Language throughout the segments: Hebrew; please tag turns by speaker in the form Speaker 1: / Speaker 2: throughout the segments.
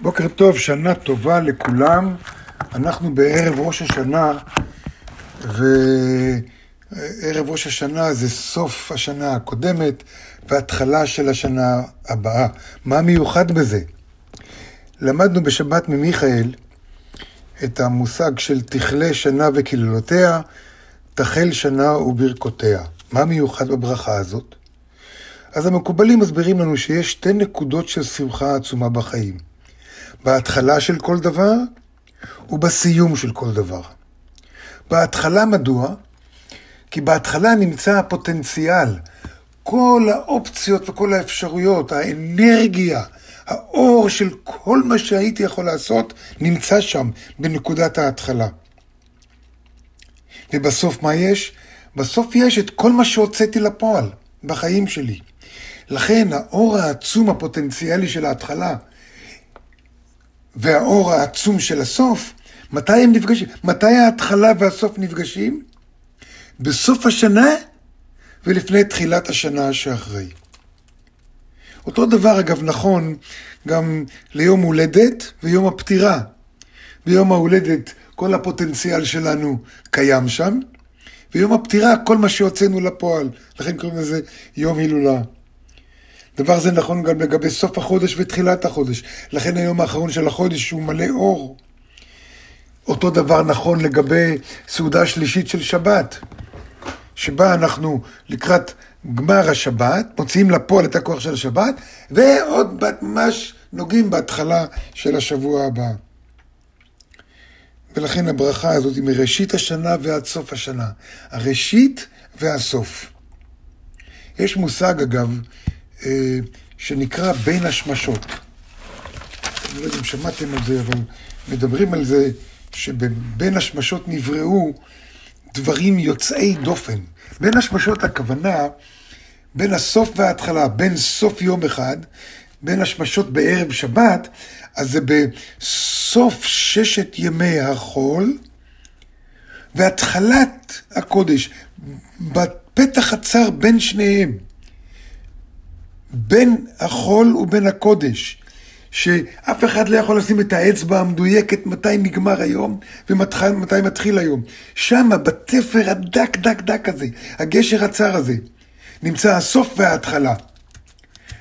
Speaker 1: בוקר טוב, שנה טובה לכולם. אנחנו בערב ראש השנה, וערב ראש השנה זה סוף השנה הקודמת והתחלה של השנה הבאה. מה מיוחד בזה? למדנו בשבת ממיכאל את המושג של תכלה שנה וקללותיה, תחל שנה וברכותיה. מה מיוחד בברכה הזאת? אז המקובלים מסבירים לנו שיש שתי נקודות של שמחה עצומה בחיים. בהתחלה של כל דבר ובסיום של כל דבר. בהתחלה מדוע? כי בהתחלה נמצא הפוטנציאל, כל האופציות וכל האפשרויות, האנרגיה, האור של כל מה שהייתי יכול לעשות, נמצא שם, בנקודת ההתחלה. ובסוף מה יש? בסוף יש את כל מה שהוצאתי לפועל בחיים שלי. לכן האור העצום הפוטנציאלי של ההתחלה והאור העצום של הסוף, מתי הם נפגשים? מתי ההתחלה והסוף נפגשים? בסוף השנה ולפני תחילת השנה שאחרי. אותו דבר אגב נכון גם ליום הולדת ויום הפטירה. ביום ההולדת כל הפוטנציאל שלנו קיים שם, ויום הפטירה כל מה שהוצאנו לפועל, לכן קוראים לזה יום הילולה. דבר זה נכון גם לגבי סוף החודש ותחילת החודש. לכן היום האחרון של החודש הוא מלא אור. אותו דבר נכון לגבי סעודה שלישית של שבת, שבה אנחנו לקראת גמר השבת, מוציאים לפועל את הכוח של השבת, ועוד ממש נוגעים בהתחלה של השבוע הבא. ולכן הברכה הזאת היא מראשית השנה ועד סוף השנה. הראשית והסוף. יש מושג, אגב, שנקרא בין השמשות. אני לא יודע אם שמעתם על זה, אבל מדברים על זה שבין השמשות נבראו דברים יוצאי דופן. בין השמשות הכוונה בין הסוף וההתחלה, בין סוף יום אחד, בין השמשות בערב שבת, אז זה בסוף ששת ימי החול והתחלת הקודש, בפתח הצר בין שניהם. בין החול ובין הקודש, שאף אחד לא יכול לשים את האצבע המדויקת מתי נגמר היום ומתי מתחיל היום. שם, בתפר הדק דק דק הזה, הגשר הצר הזה, נמצא הסוף וההתחלה.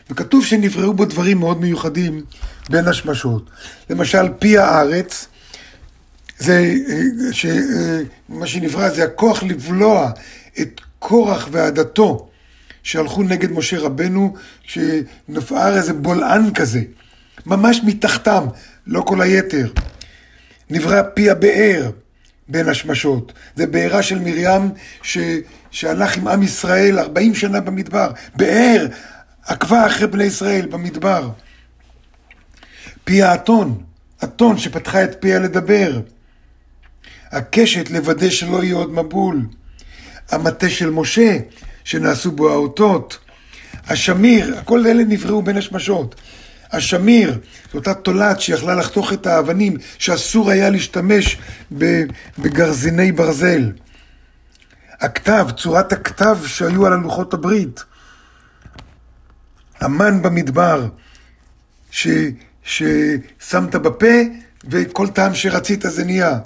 Speaker 1: וכתוב שנבראו בו דברים מאוד מיוחדים בין השמשות. למשל, פי הארץ, זה, ש, מה שנברא זה הכוח לבלוע את קורח ועדתו. שהלכו נגד משה רבנו, כשנפער איזה בולען כזה, ממש מתחתם, לא כל היתר. נברא פי הבאר בין השמשות. זה בארה של מרים ש... שהלך עם עם ישראל 40 שנה במדבר. באר עקבה אחרי בני ישראל במדבר. פי האתון, אתון שפתחה את פיה לדבר. הקשת לוודא שלא יהיה עוד מבול. המטה של משה שנעשו בו האותות. השמיר, כל אלה נבראו בין השמשות. השמיר, זו אותה תולעת שיכלה לחתוך את האבנים, שאסור היה להשתמש בגרזיני ברזל. הכתב, צורת הכתב שהיו על הלוחות הברית. המן במדבר, ש, ששמת בפה, וכל טעם שרצית זה נהיה.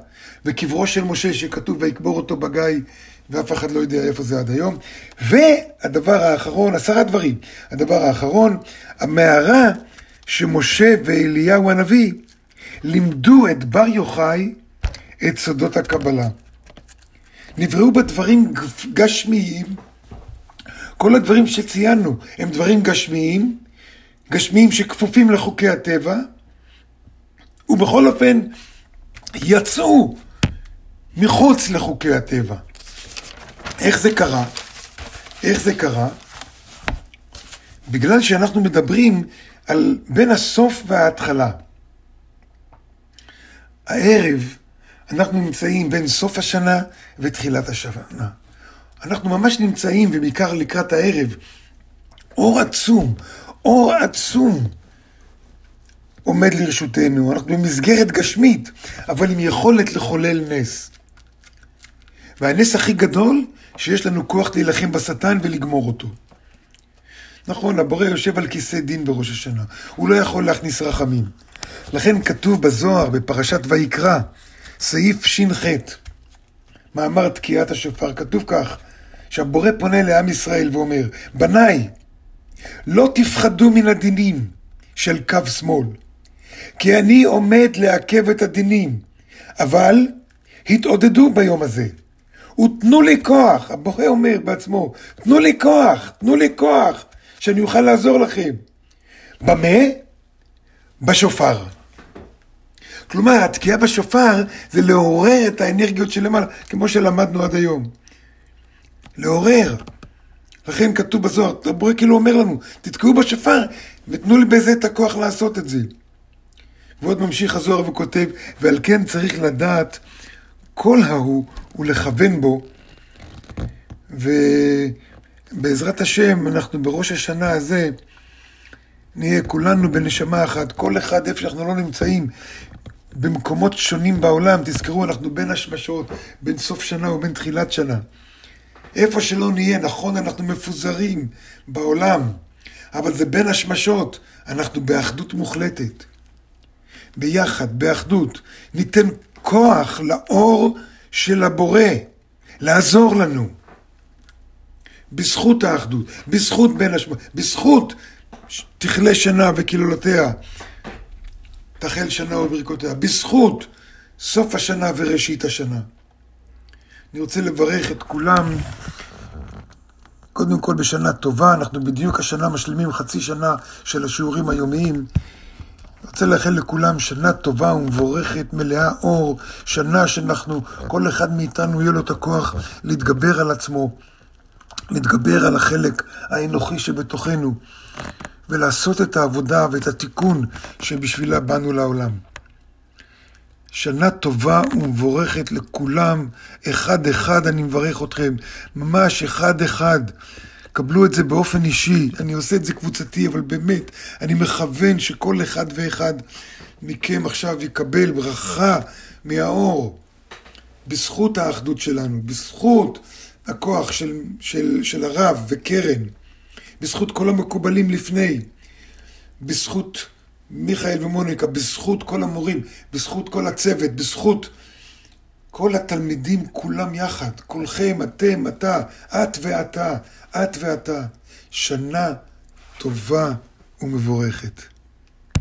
Speaker 1: וקברו של משה, שכתוב ויקבור אותו בגיא ואף אחד לא יודע איפה זה עד היום. והדבר האחרון, עשרה דברים. הדבר האחרון, המערה שמשה ואליהו הנביא לימדו את בר יוחאי את סודות הקבלה. נבראו בדברים גשמיים, כל הדברים שציינו הם דברים גשמיים, גשמיים שכפופים לחוקי הטבע, ובכל אופן יצאו מחוץ לחוקי הטבע. איך זה קרה? איך זה קרה? בגלל שאנחנו מדברים על בין הסוף וההתחלה. הערב אנחנו נמצאים בין סוף השנה ותחילת השנה. אנחנו ממש נמצאים, ובעיקר לקראת הערב, אור עצום, אור עצום עומד לרשותנו. אנחנו במסגרת גשמית, אבל עם יכולת לחולל נס. והנס הכי גדול שיש לנו כוח להילחם בשטן ולגמור אותו. נכון, הבורא יושב על כיסא דין בראש השנה. הוא לא יכול להכניס רחמים. לכן כתוב בזוהר, בפרשת ויקרא, סעיף ש"ח, מאמר תקיעת השופר, כתוב כך, שהבורא פונה לעם ישראל ואומר, בניי, לא תפחדו מן הדינים של קו שמאל, כי אני עומד לעכב את הדינים, אבל התעודדו ביום הזה, ותנו לי כוח, הבורא אומר בעצמו, תנו לי כוח, תנו לי כוח, שאני אוכל לעזור לכם. במה? בשופר. כלומר, התקיעה בשופר זה לעורר את האנרגיות שלמעלה, כמו שלמדנו עד היום. לעורר. לכן כתוב בזוהר, הבורא כאילו אומר לנו, תתקעו בשופר ותנו לי בזה את הכוח לעשות את זה. ועוד ממשיך הזוהר וכותב, ועל כן צריך לדעת כל ההוא ולכוון בו, ובעזרת השם, אנחנו בראש השנה הזה, נהיה כולנו בנשמה אחת, כל אחד איפה שאנחנו לא נמצאים, במקומות שונים בעולם, תזכרו, אנחנו בין השמשות, בין סוף שנה ובין תחילת שנה. איפה שלא נהיה, נכון, אנחנו מפוזרים בעולם, אבל זה בין השמשות, אנחנו באחדות מוחלטת. ביחד, באחדות, ניתן כוח לאור של הבורא, לעזור לנו. בזכות האחדות, בזכות בין השמשות, בזכות תכלה שנה וקללותיה, תחל שנה וברכותיה, בזכות סוף השנה וראשית השנה. אני רוצה לברך את כולם, קודם כל בשנה טובה, אנחנו בדיוק השנה משלימים חצי שנה של השיעורים היומיים. אני רוצה לאחל לכולם שנה טובה ומבורכת, מלאה אור, שנה שאנחנו, כל אחד מאיתנו יהיה לו את הכוח להתגבר על עצמו, להתגבר על החלק האנוכי שבתוכנו, ולעשות את העבודה ואת התיקון שבשבילה באנו לעולם. שנה טובה ומבורכת לכולם, אחד-אחד אני מברך אתכם, ממש אחד-אחד. קבלו את זה באופן אישי, אני עושה את זה קבוצתי, אבל באמת, אני מכוון שכל אחד ואחד מכם עכשיו יקבל ברכה מהאור, בזכות האחדות שלנו, בזכות הכוח של, של, של הרב וקרן, בזכות כל המקובלים לפני, בזכות מיכאל ומוניקה, בזכות כל המורים, בזכות כל הצוות, בזכות כל התלמידים כולם יחד, כולכם, אתם, אתה, את ואתה, את ואתה. שנה טובה ומבורכת.